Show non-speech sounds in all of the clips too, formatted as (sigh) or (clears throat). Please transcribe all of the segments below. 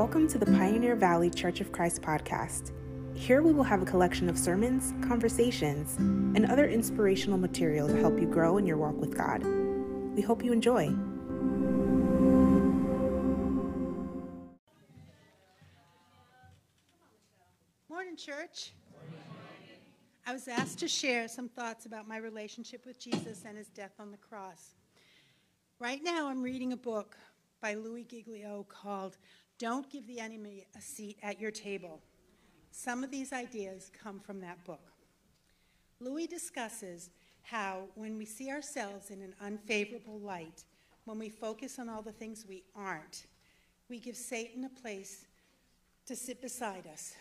Welcome to the Pioneer Valley Church of Christ podcast. Here we will have a collection of sermons, conversations, and other inspirational material to help you grow in your walk with God. We hope you enjoy. Morning, church. I was asked to share some thoughts about my relationship with Jesus and his death on the cross. Right now, I'm reading a book by Louis Giglio called Don't Give the Enemy a Seat at Your Table. Some of these ideas come from that book. Louis discusses how, when we see ourselves in an unfavorable light, when we focus on all the things we aren't, we give Satan a place to sit beside us,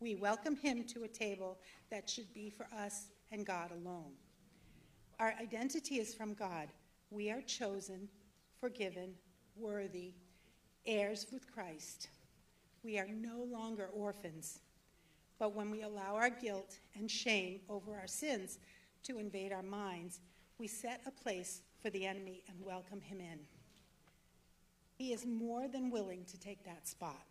we welcome him to a table that should be for us and God alone. Our identity is from God. We are chosen, forgiven, worthy, heirs with Christ. We are no longer orphans. But when we allow our guilt and shame over our sins to invade our minds, we set a place for the enemy and welcome him in. He is more than willing to take that spot.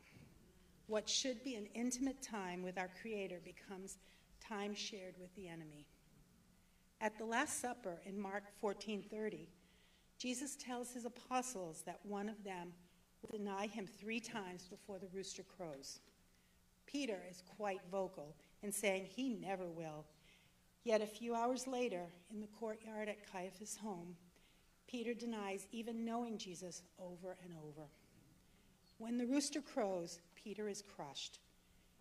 What should be an intimate time with our Creator becomes time shared with the enemy. At the Last Supper in Mark 14:30, Jesus tells his apostles that one of them will deny him three times before the rooster crows. Peter is quite vocal in saying he never will. Yet a few hours later, in the courtyard at Caiaphas' home, Peter denies even knowing Jesus over and over. When the rooster crows, Peter is crushed.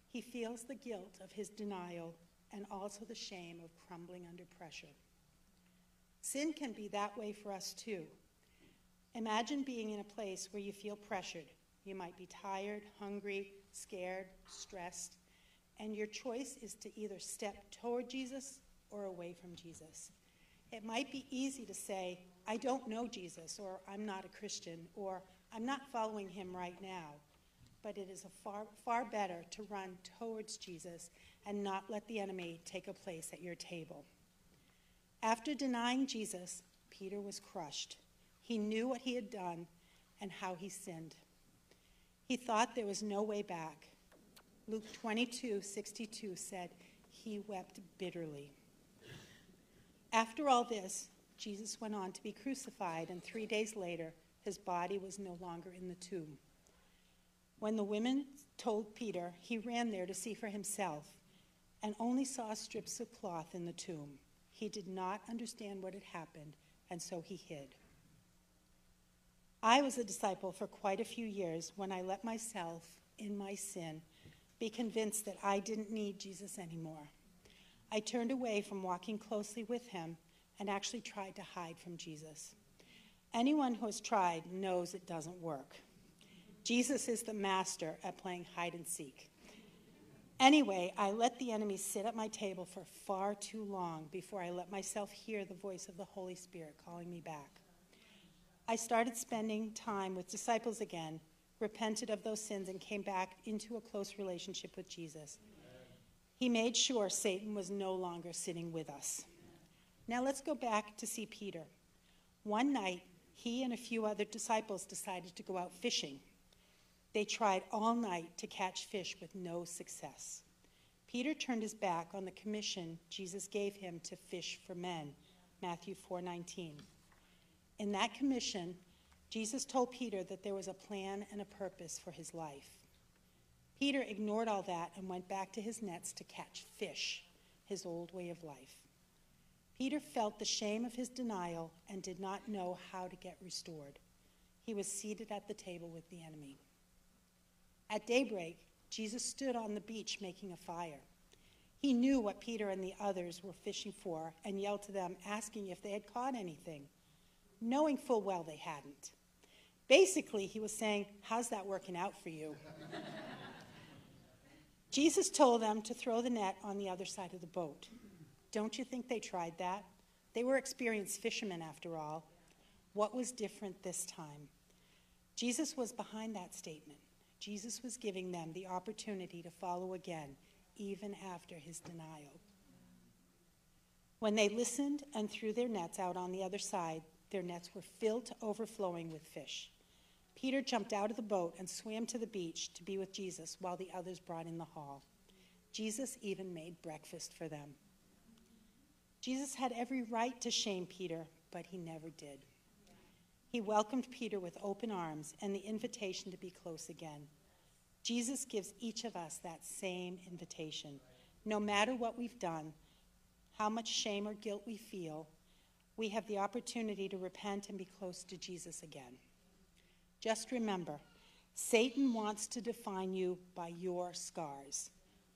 He feels the guilt of his denial and also the shame of crumbling under pressure. Sin can be that way for us too. Imagine being in a place where you feel pressured. You might be tired, hungry, scared, stressed, and your choice is to either step toward Jesus or away from Jesus. It might be easy to say, I don't know Jesus, or I'm not a Christian, or I'm not following him right now but it is far, far better to run towards Jesus and not let the enemy take a place at your table. After denying Jesus, Peter was crushed. He knew what he had done and how he sinned. He thought there was no way back. Luke 22 62 said, He wept bitterly. After all this, Jesus went on to be crucified, and three days later, his body was no longer in the tomb. When the women told Peter, he ran there to see for himself and only saw strips of cloth in the tomb. He did not understand what had happened, and so he hid. I was a disciple for quite a few years when I let myself, in my sin, be convinced that I didn't need Jesus anymore. I turned away from walking closely with him and actually tried to hide from Jesus. Anyone who has tried knows it doesn't work. Jesus is the master at playing hide and seek. Anyway, I let the enemy sit at my table for far too long before I let myself hear the voice of the Holy Spirit calling me back. I started spending time with disciples again, repented of those sins, and came back into a close relationship with Jesus. He made sure Satan was no longer sitting with us. Now let's go back to see Peter. One night, he and a few other disciples decided to go out fishing. They tried all night to catch fish with no success. Peter turned his back on the commission Jesus gave him to fish for men, Matthew 4:19. In that commission, Jesus told Peter that there was a plan and a purpose for his life. Peter ignored all that and went back to his nets to catch fish, his old way of life. Peter felt the shame of his denial and did not know how to get restored. He was seated at the table with the enemy. At daybreak, Jesus stood on the beach making a fire. He knew what Peter and the others were fishing for and yelled to them, asking if they had caught anything, knowing full well they hadn't. Basically, he was saying, How's that working out for you? (laughs) Jesus told them to throw the net on the other side of the boat. Don't you think they tried that? They were experienced fishermen, after all. What was different this time? Jesus was behind that statement. Jesus was giving them the opportunity to follow again, even after his denial. When they listened and threw their nets out on the other side, their nets were filled to overflowing with fish. Peter jumped out of the boat and swam to the beach to be with Jesus while the others brought in the haul. Jesus even made breakfast for them. Jesus had every right to shame Peter, but he never did. He welcomed Peter with open arms and the invitation to be close again. Jesus gives each of us that same invitation. No matter what we've done, how much shame or guilt we feel, we have the opportunity to repent and be close to Jesus again. Just remember, Satan wants to define you by your scars,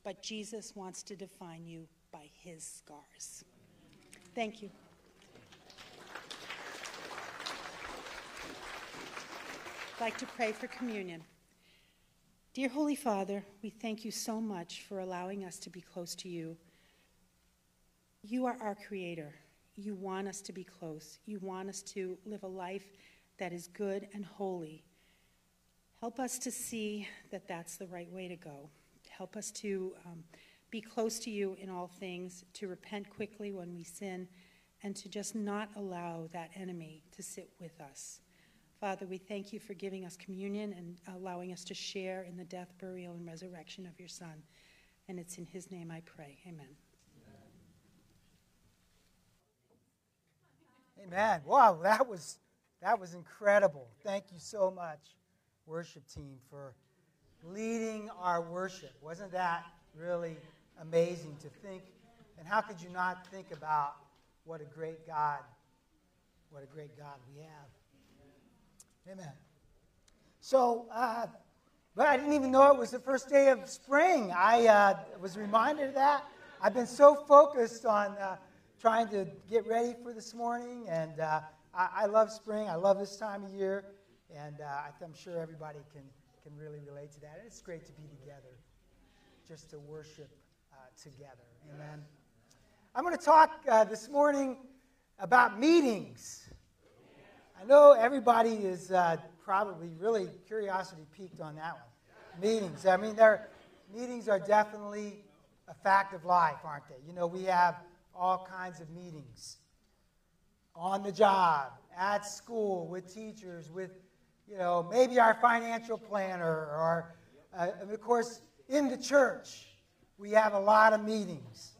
but Jesus wants to define you by his scars. Thank you. I'd like to pray for communion. Dear Holy Father, we thank you so much for allowing us to be close to you. You are our creator. You want us to be close. You want us to live a life that is good and holy. Help us to see that that's the right way to go. Help us to um, be close to you in all things, to repent quickly when we sin, and to just not allow that enemy to sit with us. Father, we thank you for giving us communion and allowing us to share in the death, burial, and resurrection of your Son. And it's in his name I pray. Amen. Amen. Wow, that was that was incredible. Thank you so much, worship team, for leading our worship. Wasn't that really amazing to think? And how could you not think about what a great God, what a great God we have? Amen. So, uh, but I didn't even know it was the first day of spring. I uh, was reminded of that. I've been so focused on uh, trying to get ready for this morning, and uh, I, I, love spring. I love this time of year, and uh, I'm sure everybody can, can really relate to that. And it's great to be together, just to worship uh, together. Amen. I'm going to talk uh, this morning about meetings. I know everybody is uh, probably really curiosity peaked on that one. Meetings. I mean, meetings are definitely a fact of life, aren't they? You know, we have all kinds of meetings on the job, at school, with teachers, with, you know, maybe our financial planner, or, uh, of course, in the church, we have a lot of meetings.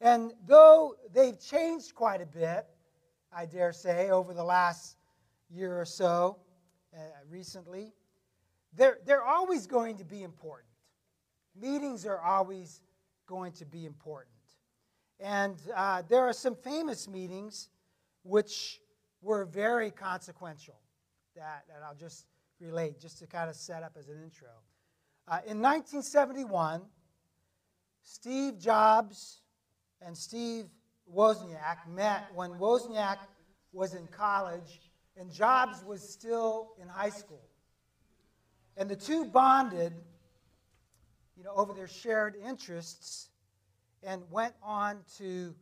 And though they've changed quite a bit, I dare say, over the last year or so, uh, recently, they're, they're always going to be important. Meetings are always going to be important. And uh, there are some famous meetings which were very consequential that, that I'll just relate, just to kind of set up as an intro. Uh, in 1971, Steve Jobs and Steve Wozniak met when Wozniak was in college and Jobs was still in high school. And the two bonded, you know, over their shared interests and went on to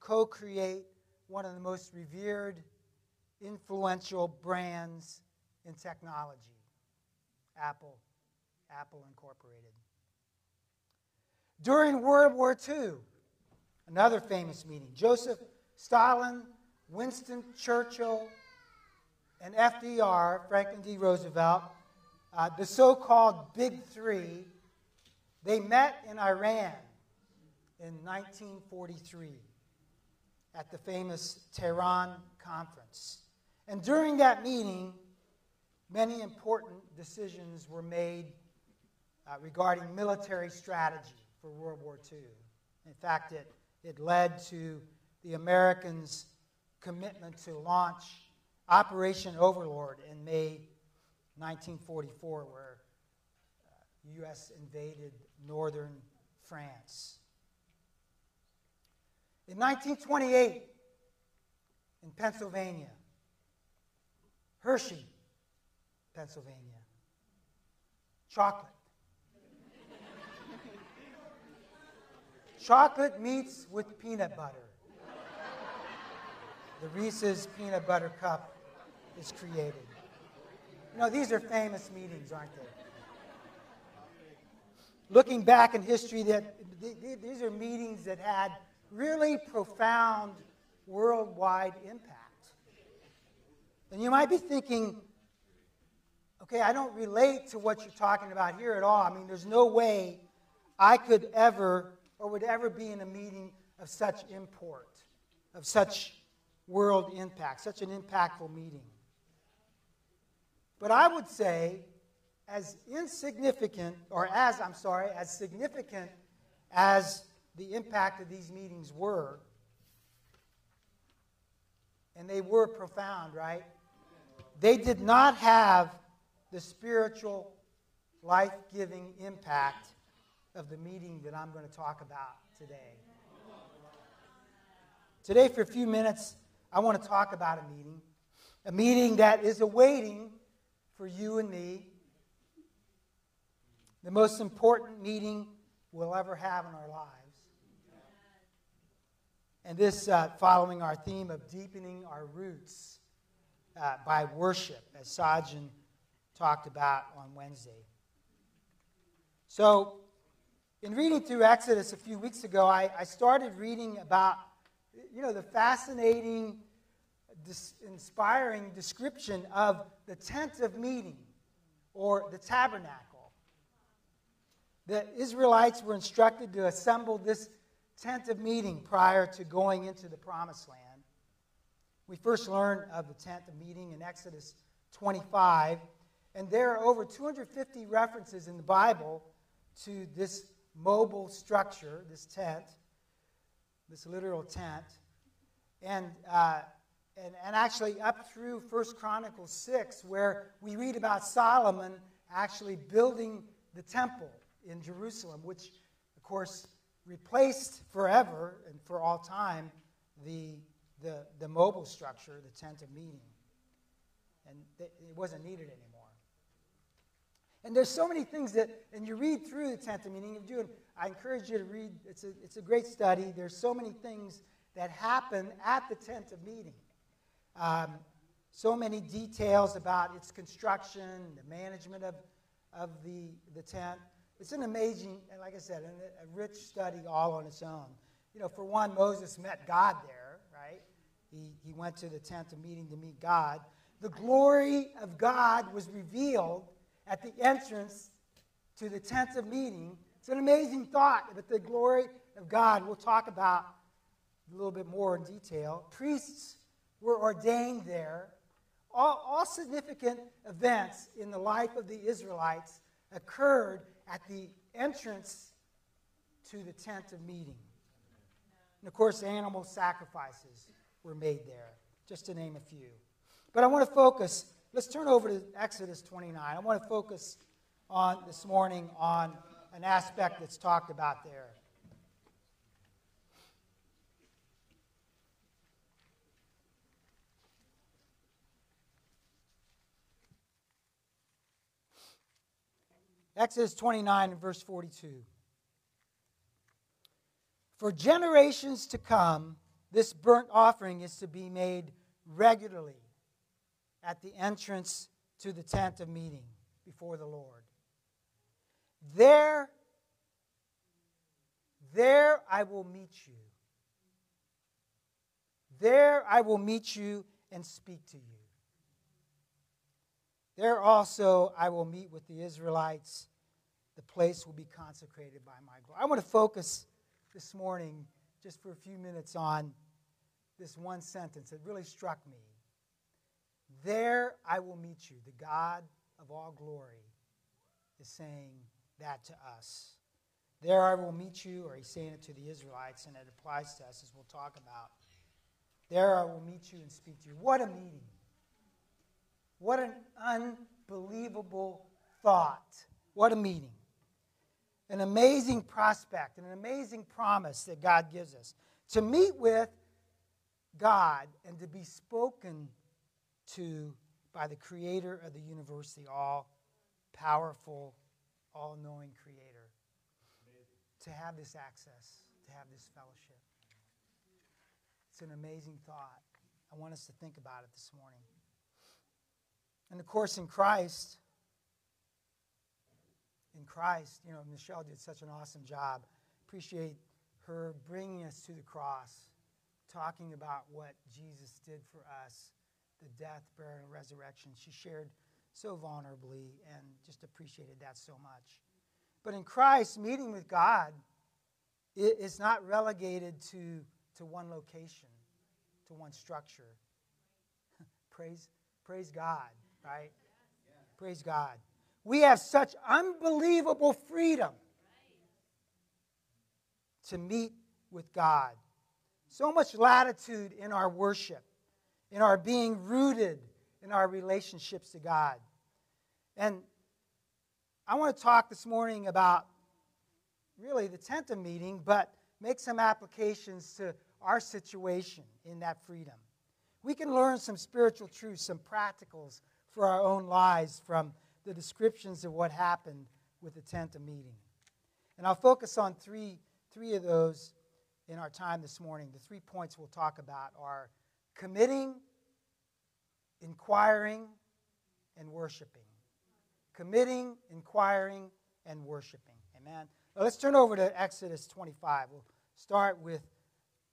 co create one of the most revered, influential brands in technology Apple, Apple Incorporated. During World War II, another famous meeting, Joseph Stalin, Winston Churchill, and FDR, Franklin D. Roosevelt, uh, the so called Big Three, they met in Iran in 1943 at the famous Tehran Conference. And during that meeting, many important decisions were made uh, regarding military strategy for World War II. In fact, it, it led to the Americans' commitment to launch Operation Overlord in May 1944, where uh, U.S. invaded northern France. In 1928, in Pennsylvania, Hershey, Pennsylvania, chocolate. chocolate meets with peanut butter. The Reese's peanut butter cup is created. You know, these are famous meetings, aren't they? Looking back in history, that these are meetings that had really profound worldwide impact. And you might be thinking, okay, I don't relate to what you're talking about here at all. I mean, there's no way I could ever or would ever be in a meeting of such import, of such world impact, such an impactful meeting. But I would say, as insignificant, or as, I'm sorry, as significant as the impact of these meetings were, and they were profound, right? They did not have the spiritual, life giving impact of the meeting that I'm going to talk about today. Today, for a few minutes, I want to talk about a meeting, a meeting that is awaiting for you and me, the most important meeting we'll ever have in our lives. And this uh, following our theme of deepening our roots uh, by worship, as Sajin talked about on Wednesday. So, in reading through Exodus a few weeks ago, I, I started reading about, you know, the fascinating, dis- inspiring description of the tent of meeting or the tabernacle. The Israelites were instructed to assemble this tent of meeting prior to going into the promised land. We first learn of the tent of meeting in Exodus 25, and there are over 250 references in the Bible to this mobile structure, this tent, this literal tent. And, uh, and, and actually up through 1 Chronicles 6, where we read about Solomon actually building the temple in Jerusalem, which, of course, replaced forever and for all time the, the, the mobile structure, the tent of meeting. And it wasn't needed anymore. And there's so many things that, and you read through the tent of meeting, you do, I encourage you to read, it's a, it's a great study. There's so many things that happen at the tent of meeting. Um, so many details about its construction, the management of, of the, the tent. It's an amazing, and like I said, a, rich study all on its own. You know, for one, Moses met God there, right? He, he went to the tent of meeting to meet God. The glory of God was revealed at the entrance to the tent of meeting. It's an amazing thought that the glory of God, we'll talk about a little bit more in detail. Priests were ordained there. All, all significant events in the life of the Israelites occurred at the entrance to the tent of meeting. And of course, animal sacrifices were made there, just to name a few. But I want to focus, let's turn over to Exodus 29. I want to focus on this morning on an aspect that's talked about there. Exodus 29 and verse 42. For generations to come, this burnt offering is to be made regularly at the entrance to the tent of meeting before the Lord. There, there I will meet you. There I will meet you and speak to you. There also I will meet with the Israelites. The place will be consecrated by my glory. I want to focus this morning just for a few minutes on this one sentence. It really struck me. There I will meet you. The God of all glory is saying that to us. There I will meet you, or he's saying it to the Israelites, and it applies to us as we'll talk about. There I will meet you and speak to you. What a meeting. What an unbelievable thought. What a meeting. An amazing prospect, and an amazing promise that God gives us. To meet with God and to be spoken to by the creator of the universe, the all powerful, all knowing creator. To have this access, to have this fellowship. It's an amazing thought. I want us to think about it this morning. And of course, in Christ, in Christ, you know, Michelle did such an awesome job. Appreciate her bringing us to the cross, talking about what Jesus did for us the death, burial, and resurrection. She shared so vulnerably and just appreciated that so much. But in Christ, meeting with God is not relegated to, to one location, to one structure. (laughs) praise, praise God, right? Praise God. We have such unbelievable freedom to meet with God. So much latitude in our worship, in our being rooted in our relationships to God. And I want to talk this morning about really the tent of meeting, but make some applications to our situation in that freedom. We can learn some spiritual truths, some practicals for our own lives from the descriptions of what happened with the tent of meeting. And I'll focus on three, three of those in our time this morning. The three points we'll talk about are committing, inquiring, and worshiping. Committing, inquiring, and worshiping. Amen. Now let's turn over to Exodus 25. We'll start with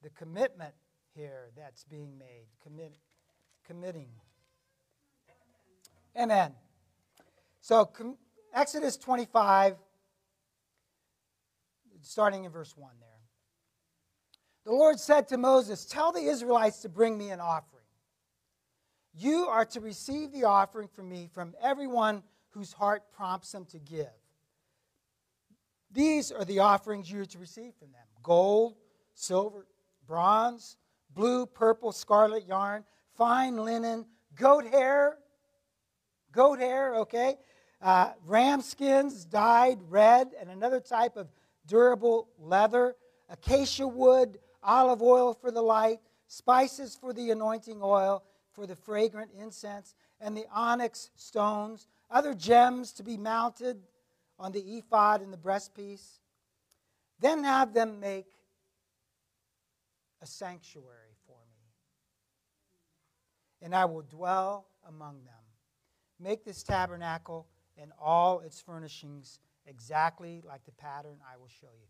the commitment here that's being made. Commit, committing. Amen. So, Exodus 25, starting in verse 1 there. The Lord said to Moses, Tell the Israelites to bring me an offering. You are to receive the offering from me from everyone whose heart prompts them to give. These are the offerings you are to receive from them gold, silver, bronze, blue, purple, scarlet yarn, fine linen, goat hair, goat hair, okay, uh, ram skins dyed red, and another type of durable leather, acacia wood, olive oil for the light, spices for the anointing oil, for the fragrant incense, and the onyx stones, other gems to be mounted on the ephod and the breastpiece. Then have them make a sanctuary for me, and I will dwell among them. Make this tabernacle and all its furnishings exactly like the pattern I will show you.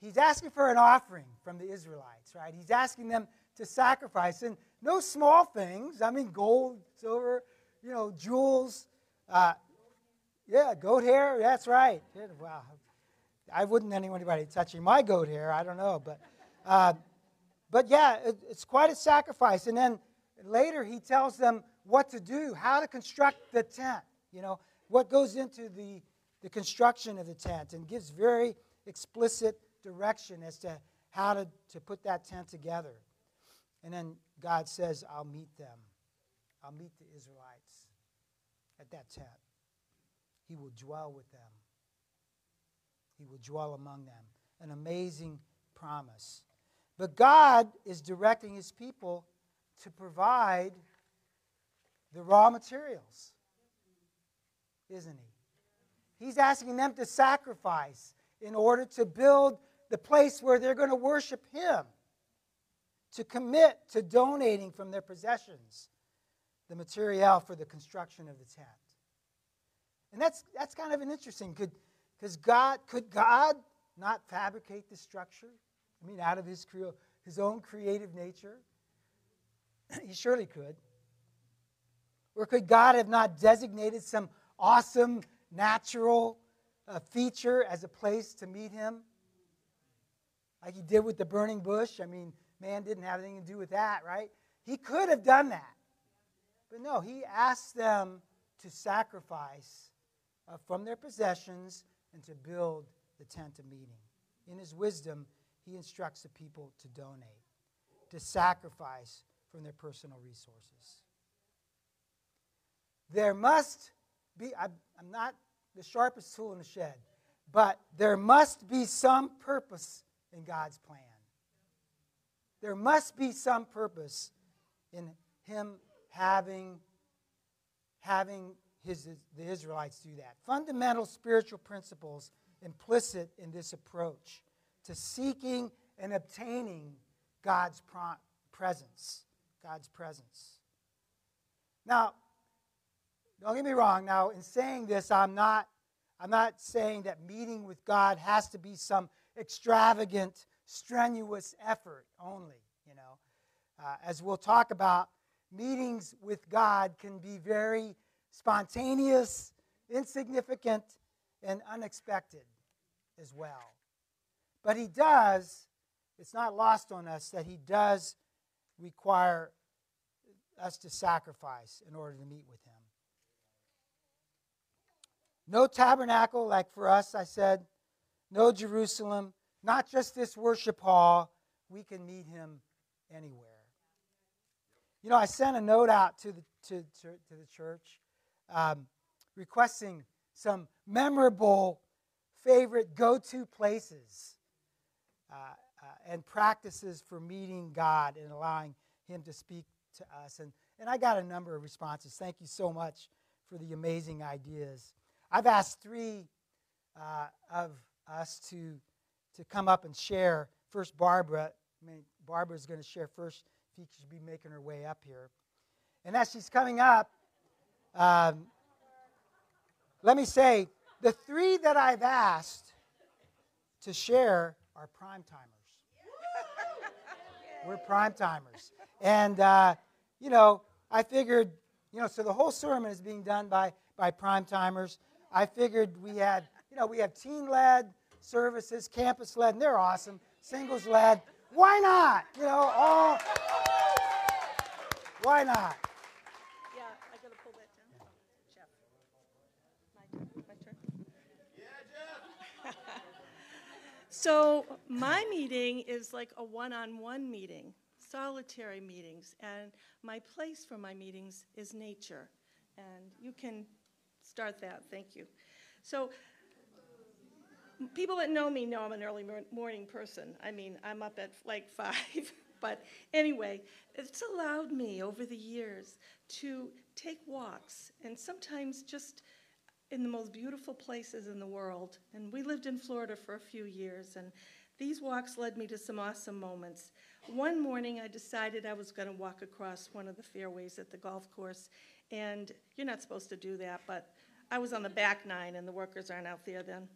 He's asking for an offering from the Israelites, right? He's asking them to sacrifice, and no small things. I mean, gold, silver, you know, jewels. Uh, yeah, goat hair. That's right. Wow. I wouldn't anybody touching my goat hair. I don't know, but, uh, but yeah, it, it's quite a sacrifice. And then later he tells them what to do, how to construct the tent. You know, what goes into the the construction of the tent, and gives very explicit direction as to how to, to put that tent together. And then God says, I'll meet them. I'll meet the Israelites at that tent. He will dwell with them, He will dwell among them. An amazing promise. But God is directing His people to provide the raw materials, isn't He? He's asking them to sacrifice in order to build the place where they're going to worship Him to commit to donating from their possessions the material for the construction of the tent. And that's, that's kind of an interesting. Could, because God, could God not fabricate the structure? I mean, out of his, his own creative nature? (clears throat) he surely could. Or could God have not designated some awesome natural uh, feature as a place to meet him? Like he did with the burning bush? I mean, Man didn't have anything to do with that, right? He could have done that. But no, he asked them to sacrifice uh, from their possessions and to build the tent of meeting. In his wisdom, he instructs the people to donate, to sacrifice from their personal resources. There must be, I'm not the sharpest tool in the shed, but there must be some purpose in God's plan. There must be some purpose in him having, having his, the Israelites do that. Fundamental spiritual principles implicit in this approach to seeking and obtaining God's presence. God's presence. Now, don't get me wrong. Now, in saying this, I'm not, I'm not saying that meeting with God has to be some extravagant strenuous effort only, you know. Uh, as we'll talk about, meetings with God can be very spontaneous, insignificant, and unexpected as well. But he does, it's not lost on us that he does require us to sacrifice in order to meet with him. No tabernacle, like for us, I said, no Jerusalem, not just this worship hall. We can meet him anywhere. You know, I sent a note out to the, to, to, to the church um, requesting some memorable, favorite go to places uh, uh, and practices for meeting God and allowing Him to speak to us. And, and I got a number of responses. Thank you so much for the amazing ideas. I've asked three uh, of us to, to come up and share. First, Barbara. I mean, Barbara's going to share first. If she should be making her way up here. And as she's coming up, um, let me say the three that I've asked to share are prime timers. (laughs) We're prime timers. And, uh, you know, I figured, you know, so the whole sermon is being done by, by prime timers. I figured we had, you know, we have teen led services, campus led, and they're awesome, singles led. Why not? You know, all. Why not? Yeah, I gotta pull that down. Yeah, Jeff. (laughs) So my meeting is like a one-on-one meeting, solitary meetings, and my place for my meetings is nature. And you can start that, thank you. So people that know me know I'm an early morning person. I mean, I'm up at like (laughs) five. but anyway, it's allowed me over the years to take walks and sometimes just in the most beautiful places in the world. And we lived in Florida for a few years, and these walks led me to some awesome moments. One morning, I decided I was going to walk across one of the fairways at the golf course, and you're not supposed to do that, but I was on the back nine, and the workers aren't out there then.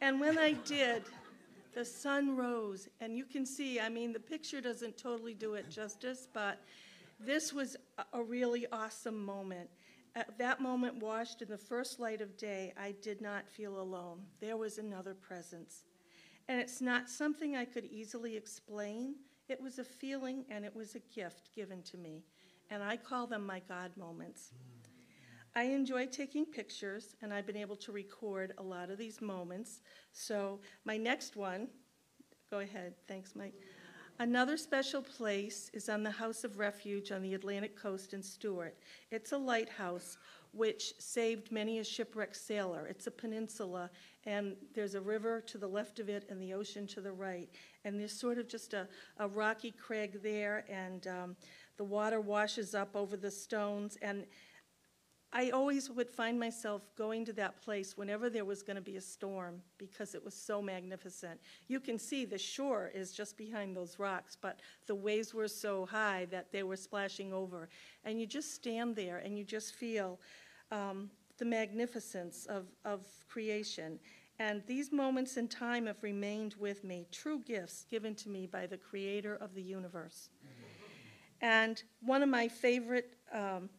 And when I did, the sun rose, and you can see, I mean, the picture doesn't totally do it justice, but this was a- really awesome moment. At that moment, washed in the first light of day, I did not feel alone. There was another presence. And it's not something I could easily explain. It was a feeling and it was a gift given to me. And I call them my God moments. I enjoy taking pictures, and I've been able to record a lot of these moments. So, my next one, go ahead, thanks, Mike. Another special place is on the House of Refuge on the Atlantic coast in Stuart. It's a lighthouse which saved many a shipwrecked sailor. It's a peninsula, and there's a river to the left of it and the ocean to the right. And there's sort of just a, a rocky crag there, and um, the water washes up over the stones. And I always would find myself going to that place whenever there was going to be a storm because it was so magnificent. You can see the shore is just behind those rocks, but the waves were so high that they were splashing over. And you just stand there and you just feel um, the magnificence of, of creation. And these moments in time have remained with me, true gifts given to me by the creator of the universe. And one of my favorite um,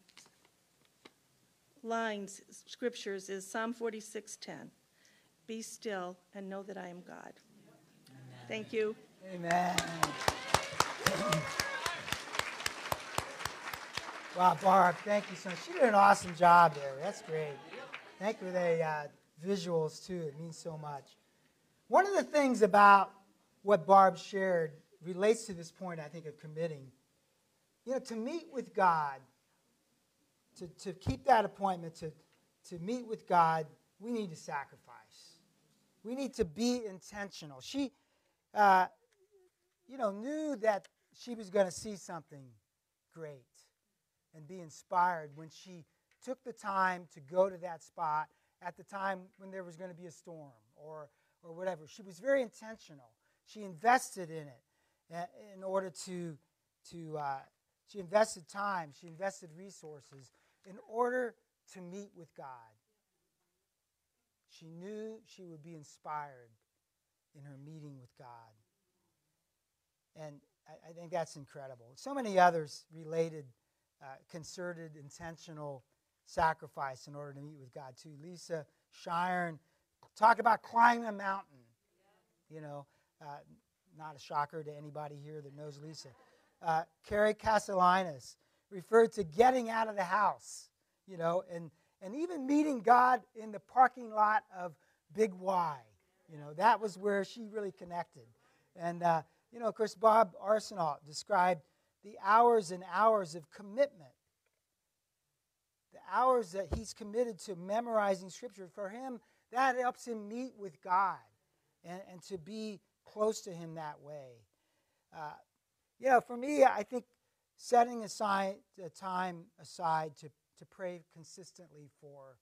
lines, scriptures, is Psalm 46:10. Be still and know that I am God. Thank you. Amen. Wow, Barb, thank you so much. She did an awesome job there. That's great. Thank you for the uh, visuals, too. It means so much. One of the things about what Barb shared relates to this point, I think, of committing. You know, to meet with God, to, to keep that appointment, to, to meet with God, we need to sacrifice. We need to be intentional. She, uh, you know, knew that she was going to see something great and be inspired when she took the time to go to that spot at the time when there was going to be a storm or, or whatever. She was very intentional. She invested in it in order to, to uh, she invested time, she invested resources in order to meet with God. She knew she would be inspired in her meeting with God. And I, I think that's incredible. So many others related uh, concerted, intentional sacrifice in order to meet with God, too. Lisa Shiren talked about climbing a mountain. You know, uh, not a shocker to anybody here that knows Lisa. Uh, Carrie Castellanos referred to getting out of the house, you know, and, and even meeting God in the parking lot of Big Y. You know, that was where she really connected. And, uh, you know, of course, Bob Arsenault described the hours and hours of commitment. The hours that he's committed to memorizing Scripture. For him, that helps him meet with God and, and to be close to Him that way. Uh, you know, for me, I think setting aside a time aside to, to pray consistently for,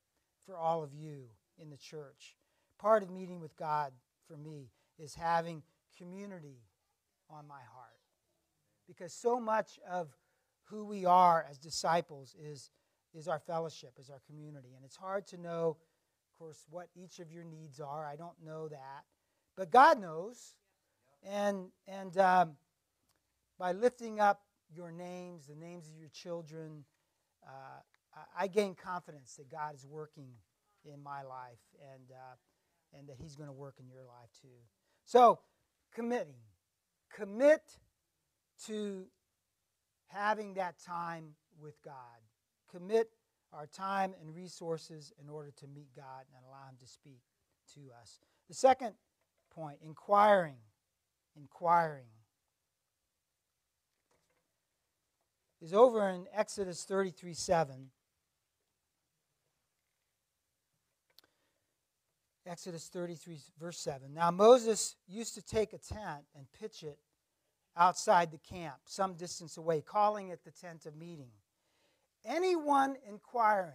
for all of you in the church. Part of meeting with God for me is having community on my heart. Because so much of who we are as disciples is, is our fellowship, is our community. And it's hard to know, of course, what each of your needs are. I don't know that. But God knows. And, and um, by lifting up your names, the names of your children, uh, I gain confidence that God is working in my life and, uh, and that He's going to work in your life too. So, committing. Commit to having that time with God. Commit our time and resources in order to meet God and allow Him to speak to us. The second point, inquiring inquiring. Is over in Exodus 33 7. Exodus 33, verse 7. Now Moses used to take a tent and pitch it outside the camp, some distance away, calling it the tent of meeting. Anyone inquiring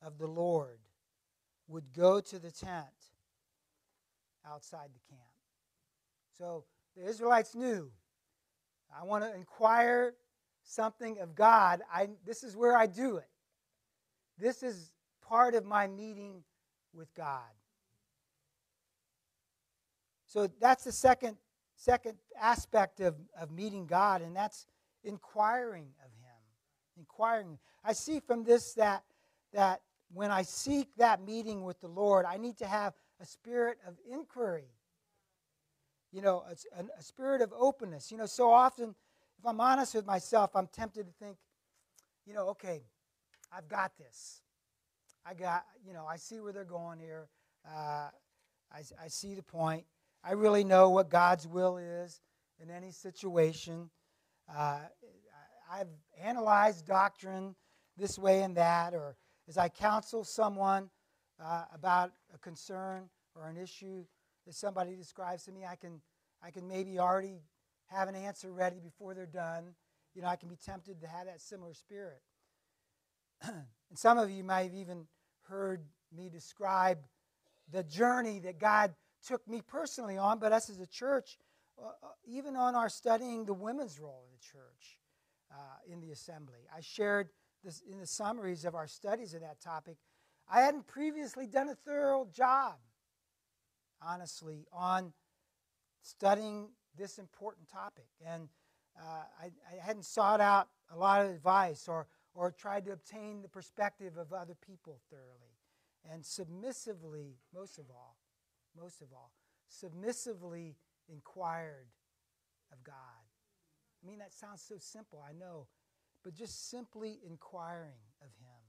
of the Lord would go to the tent outside the camp. So the Israelites knew I want to inquire something of God. I, this is where I do it. This is part of my meeting with God. So that's the second, second aspect of, of meeting God, and that's inquiring of Him. Inquiring. I see from this that, that when I seek that meeting with the Lord, I need to have a spirit of inquiry. You know, a, a, spirit of openness. You know, so often, if I'm honest with myself, I'm tempted to think, you know, okay, I've got this. I got, you know, I see where they're going here. Uh, I, I see the point. I really know what God's will is in any situation. Uh, I've analyzed doctrine this way and that, or as I counsel someone, uh, about a concern or an issue that somebody describes to me, I can, I can maybe already have an answer ready before they're done. You know, I can be tempted to have that similar spirit. (clears throat) and some of you might have even heard me describe the journey that God took me personally on, but us as a church, uh, uh even on our studying the women's role in the church uh, in the assembly. I shared this in the summaries of our studies of that topic I hadn't previously done a thorough job, honestly, on studying this important topic. And uh, I, I, hadn't sought out a lot of advice or, or tried to obtain the perspective of other people thoroughly. And submissively, most of all, most of all, submissively inquired of God. I mean, that sounds so simple, I know, but just simply inquiring of Him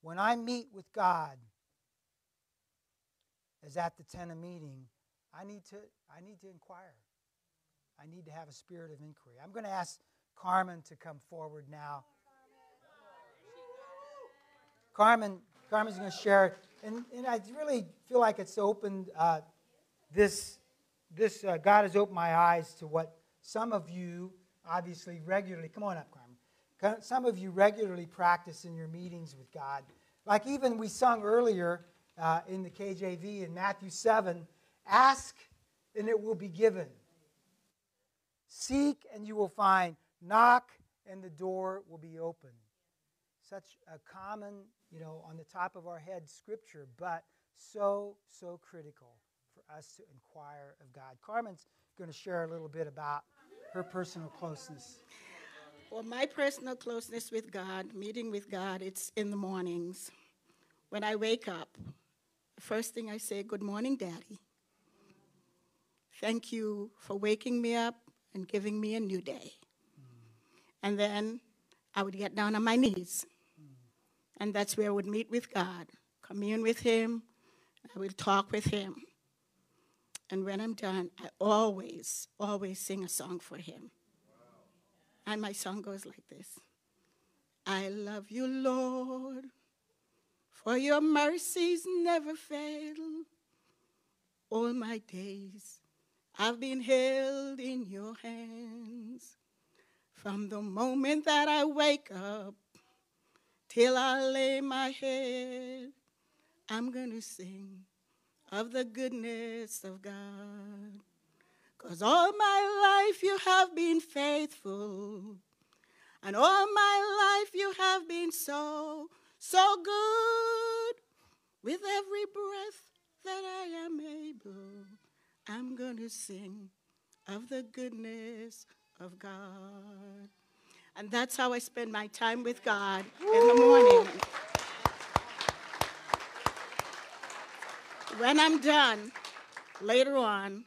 when I meet with God, as at the tent of meeting, I need to I need to inquire. I need to have a spirit of inquiry. I'm going to ask Carmen to come forward now. Carmen, Carmen's going to share, and, and I really feel like it's opened uh, this. This uh, God has opened my eyes to what some of you obviously regularly. Come on up, Carmen some of you regularly practice in your meetings with God. Like even we sung earlier uh, in the KJV in Matthew 7 ask and it will be given. Seek and you will find. Knock and the door will be open. Such a common, you know, on the top of our head scripture, but so, so critical for us to inquire of God. Carmen's going to share a little bit about her personal closeness. Well, my personal closeness with God, meeting with God, it's in the mornings. When I wake up, first thing I say, Good morning, Daddy. Thank you for waking me up and giving me a new day. And then I would get down on my knees. And that's where I would meet with God, commune with Him, I would talk with Him. And when I'm done, I always, always sing a song for Him. And my song goes like this I love you, Lord, for your mercies never fail. All my days I've been held in your hands. From the moment that I wake up till I lay my head, I'm going to sing of the goodness of God. Cause all my life you have been faithful. And all my life you have been so, so good. With every breath that I am able, I'm going to sing of the goodness of God. And that's how I spend my time with God in the morning. When I'm done, later on,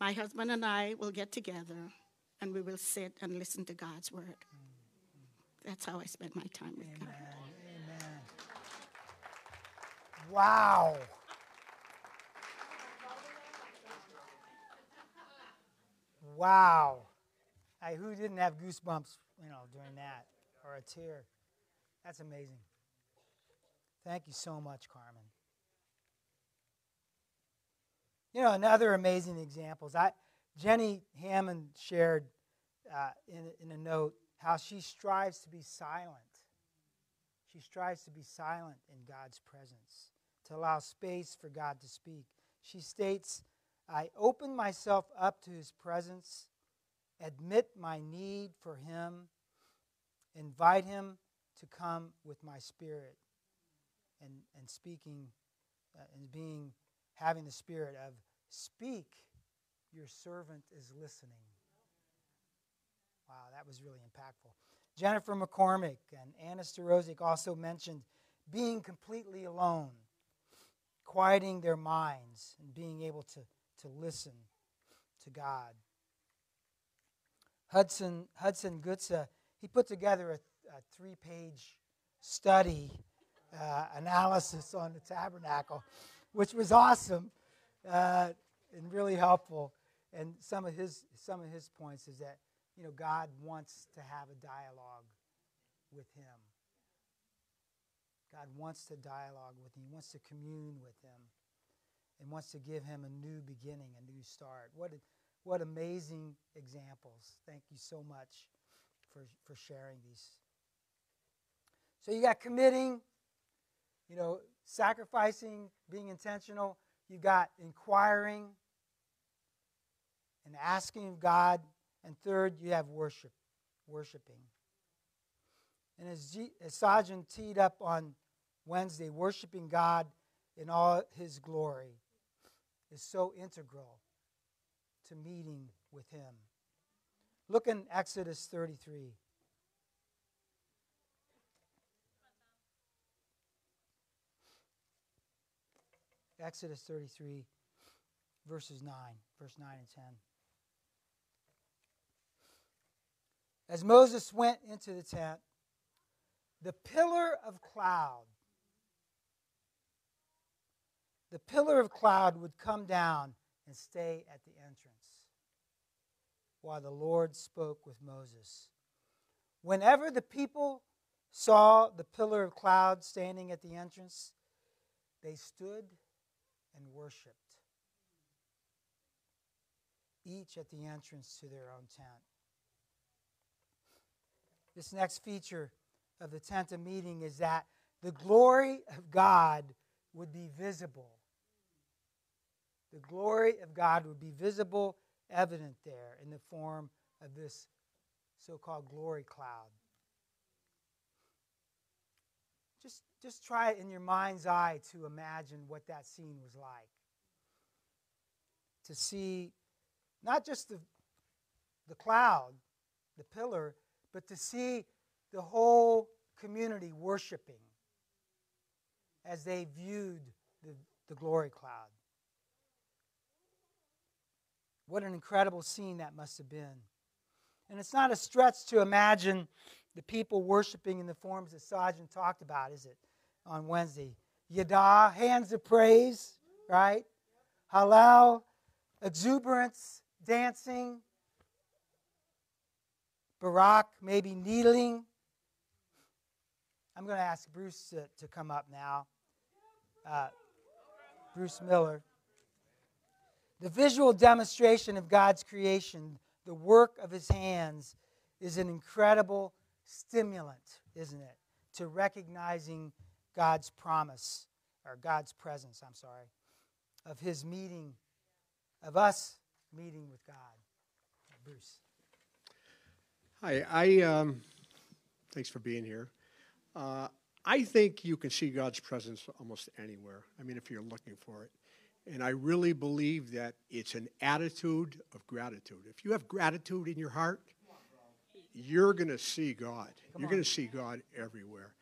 my husband and I will get together and we will sit and listen to God's word. That's how I spend my time with Amen. God. Wow. Wow. Hey, who didn't have goosebumps, you know, during that or a tear? That's amazing. Thank you so much, Carmen. You know, another amazing examples. I Jenny Hammond shared uh, in, in a note how she strives to be silent. She strives to be silent in God's presence, to allow space for God to speak. She states, I open myself up to his presence, admit my need for him, invite him to come with my spirit, and, and speaking uh, and being, having the spirit of, speak, your servant is listening. Wow, that was really impactful. Jennifer McCormick and Anna Starozik also mentioned being completely alone, quieting their minds, and being able to, to listen to God. Hudson, Hudson Gutsa, he put together a, a three page study uh, analysis on the tabernacle, which was awesome uh, and really helpful. And some of his some of his points is that you know God wants to have a dialogue with him. God wants to dialogue with him. He wants to commune with him, and wants to give him a new beginning, a new start. What what amazing examples! Thank you so much for for sharing these. So you got committing, you know, sacrificing, being intentional. You got inquiring and asking of God. And third, you have worship, worshiping. And as, G, as teed up on Wednesday, worshiping God in all his glory is so integral to meeting with him. Look in Exodus 33. Exodus 33, verses 9, verse 9 and 10. As Moses went into the tent, the pillar of cloud, the pillar of cloud would come down and stay at the entrance while the Lord spoke with Moses. Whenever the people saw the pillar of cloud standing at the entrance, they stood and worshiped, each at the entrance to their own tent. This next feature of the tent of meeting is that the glory of God would be visible. The glory of God would be visible, evident there in the form of this so called glory cloud. Just, just try it in your mind's eye to imagine what that scene was like. To see not just the, the cloud, the pillar, but to see the whole community worshiping as they viewed the, the glory cloud. What an incredible scene that must have been. And it's not a stretch to imagine the people worshiping in the forms that Sajin talked about, is it, on Wednesday? Yada, hands of praise, right? Halal, exuberance, dancing. Barak, maybe kneeling. I'm going to ask Bruce to, to come up now. Uh, Bruce Miller. The visual demonstration of God's creation, the work of his hands, is an incredible stimulant, isn't it, to recognizing God's promise, or God's presence, I'm sorry, of his meeting, of us meeting with God. Bruce. Hi, I, um, thanks for being here. Uh, I think you can see God's presence almost anywhere. I mean, if you're looking for it. And I really believe that it's an attitude of gratitude. If you have gratitude in your heart, you're going to see God. Come you're going to see God everywhere.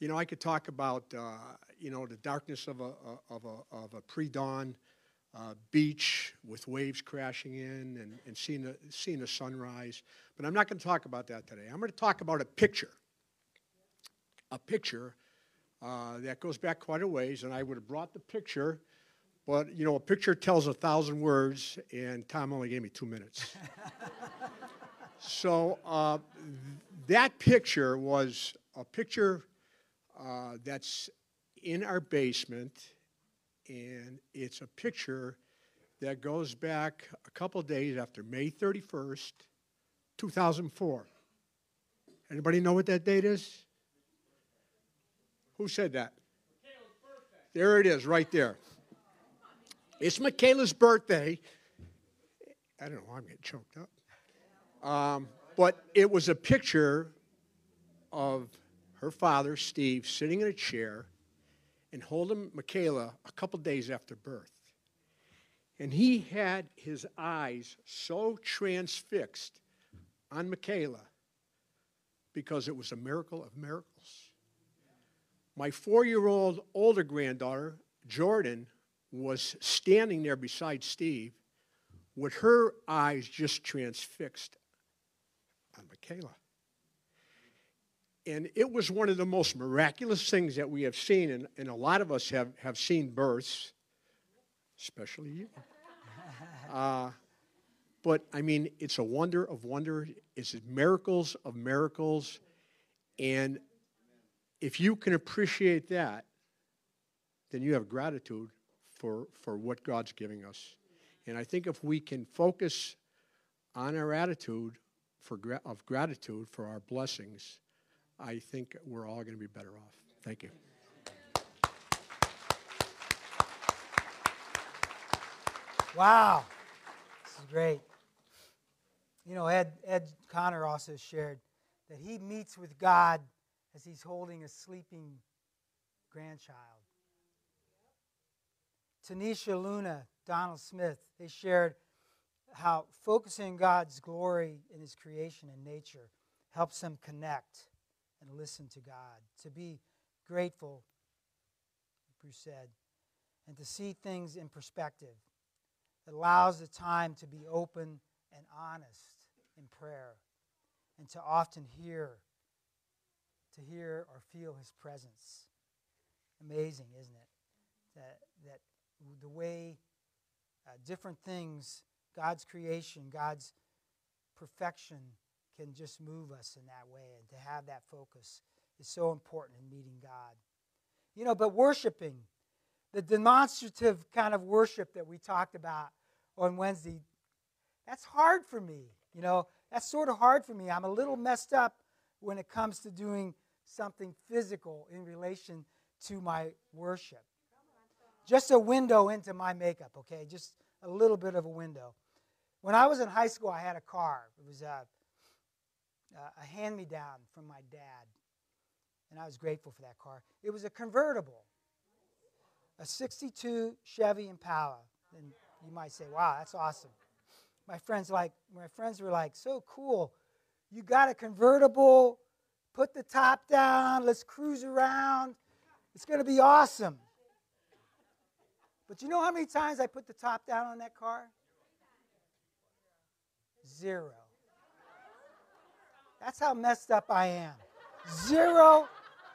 You know, I could talk about, uh, you know, the darkness of a, of a, of a pre dawn uh, beach with waves crashing in and, and seeing, a, seeing the sunrise. But I'm not going to talk about that today. I'm going to talk about a picture. A picture uh, that goes back quite a ways, and I would have brought the picture but, you know, a picture tells a thousand words, and Tom only gave me two minutes. (laughs) so uh, that picture was a picture uh, that's in our basement, and it's a picture that goes back a couple days after May 31st, 2004. Anybody know what that date is? Who said that? There it is, right there. It's Michaela's birthday. I don't know why I'm getting choked up. Um, but it was a picture of her father, Steve, sitting in a chair and holding Michaela a couple days after birth. And he had his eyes so transfixed on Michaela because it was a miracle of miracles. My four year old older granddaughter, Jordan, was standing there beside Steve with her eyes just transfixed on Michaela. And it was one of the most miraculous things that we have seen, and, and a lot of us have, have seen births, especially you. (laughs) Uh, but I mean, it's a wonder of wonder. It's miracles of miracles. And if you can appreciate that, then you have gratitude for, for what God's giving us. And I think if we can focus on our attitude for, of gratitude for our blessings, I think we're all going to be better off. Thank you. Wow. This is great. You know, Ed, Ed Connor also shared that he meets with God as he's holding a sleeping grandchild. Tanisha Luna, Donald Smith, they shared how focusing God's glory in his creation and nature helps them connect and listen to God, to be grateful, Bruce said, and to see things in perspective. It allows the time to be open and honest in prayer and to often hear, to hear or feel his presence. Amazing, isn't it? That, that the way uh, different things, God's creation, God's perfection, can just move us in that way. And to have that focus is so important in meeting God. You know, but worshiping, the demonstrative kind of worship that we talked about on Wednesday, that's hard for me. You know, that's sort of hard for me. I'm a little messed up when it comes to doing something physical in relation to my worship just a window into my makeup, okay? Just a little bit of a window. When I was in high school, I had a car. It was uh, uh, a, a hand me down from my dad, and I was grateful for that car. It was a convertible, a 62 Chevy Impala. And you might say, wow, that's awesome. My friends like my friends were like, so cool. you got a convertible, put the top down, let's cruise around. It's going to be awesome. But you know how many times I put the top down on that car? Zero. That's how messed up I am. Zero,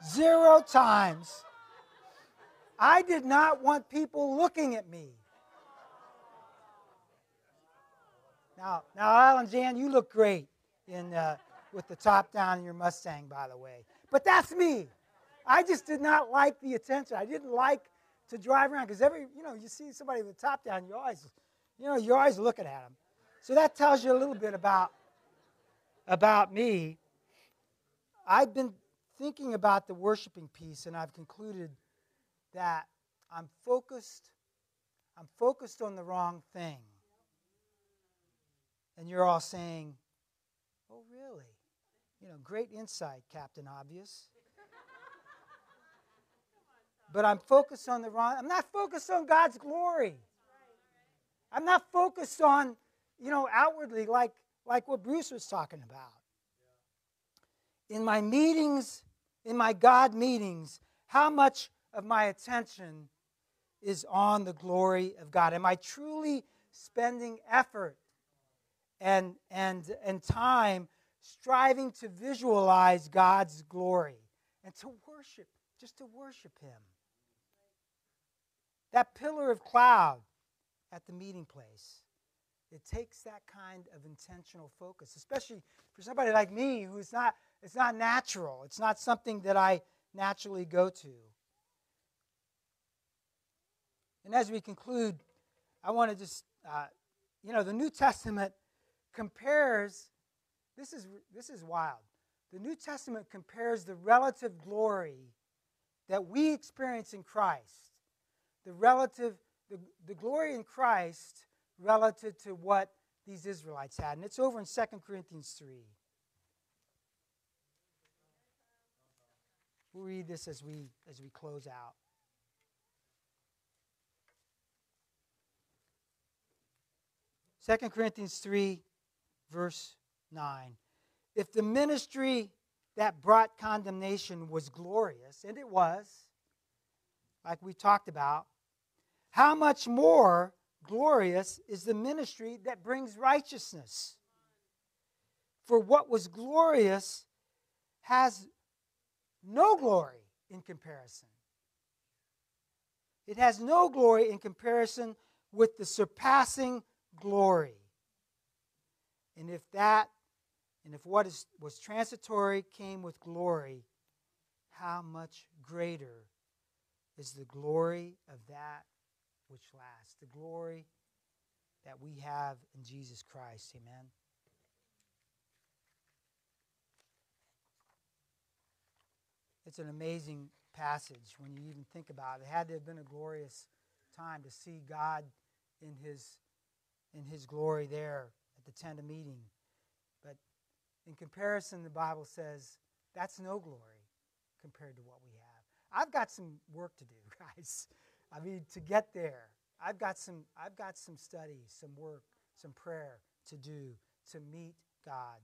zero times. I did not want people looking at me. Now, now, Alan Jan, you look great in uh, with the top down in your Mustang, by the way. But that's me. I just did not like the attention. I didn't like to drive around because every, you know, you see somebody with the top down, you're always, you know, you're always looking at them. So that tells you a little bit about about me. I've been thinking about the worshiping piece, and I've concluded that I'm focused. I'm focused on the wrong thing. And you're all saying, "Oh, really?" You know, great insight, Captain Obvious. but I'm focused on the wrong. I'm not focused on God's glory. I'm not focused on, you know, outwardly like like what Bruce was talking about. In my meetings, in my God meetings, how much of my attention is on the glory of God? Am I truly spending effort and, and, and time striving to visualize God's glory and to worship, just to worship Him? That pillar of cloud at the meeting place it takes that kind of intentional focus, especially for somebody like me who's not, it's not natural. It's not something that I naturally go to. And as we conclude, I want to just, uh, you know, the New Testament compares, this is, this is wild. The New Testament compares the relative glory that we experience in Christ, the relative, the, the glory in Christ relative to what these Israelites had. And it's over in 2 Corinthians 3. We'll read this as we, as we close out. Second Corinthians 3, verse 9. If the ministry that brought condemnation was glorious, and it was, like we talked about, how much more glorious is the ministry that brings righteousness. For what was glorious has no glory in comparison. It has no glory in comparison with the surpassing glory. And if that, and if what is, was transitory came with glory, how much greater is the glory of that which lasts, the glory that we have in Jesus Christ. Amen. It's an amazing passage when you even think about it. It had to have been a glorious time to see God in his in his glory there at the tent of meeting. In comparison, the Bible says that's no glory compared to what we have. I've got some work to do, (laughs) guys. I mean, to get there, I've got some, I've got some study, some work, some prayer to do to meet God.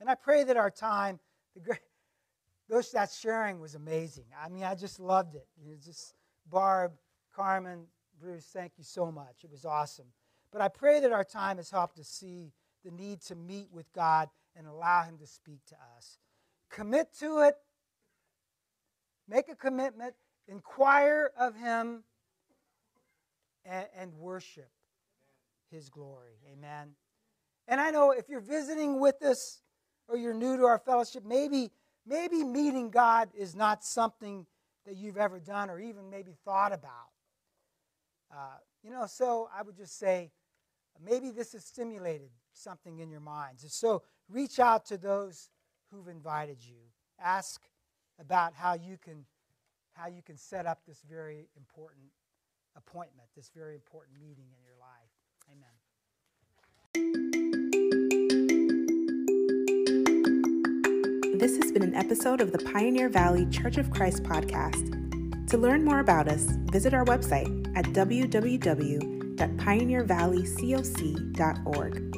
And I pray that our time, the great, (laughs) those that sharing was amazing. I mean, I just loved it. You know, just Barb, Carmen, Bruce, thank you so much. It was awesome. But I pray that our time has helped us see the need to meet with God and allow Him to speak to us. Commit to it. Make a commitment. Inquire of Him and, and worship His glory. Amen. And I know if you're visiting with us or you're new to our fellowship, maybe maybe meeting God is not something that you've ever done or even maybe thought about. Uh, you know, so I would just say maybe this has stimulated something in your minds. So reach out to those who've invited you. Ask about how you can how you can set up this very important appointment, this very important meeting in your life. Amen. This has been an episode of the Pioneer Valley Church of Christ podcast. To learn more about us, visit our website at www.pioneervalleycoc.org.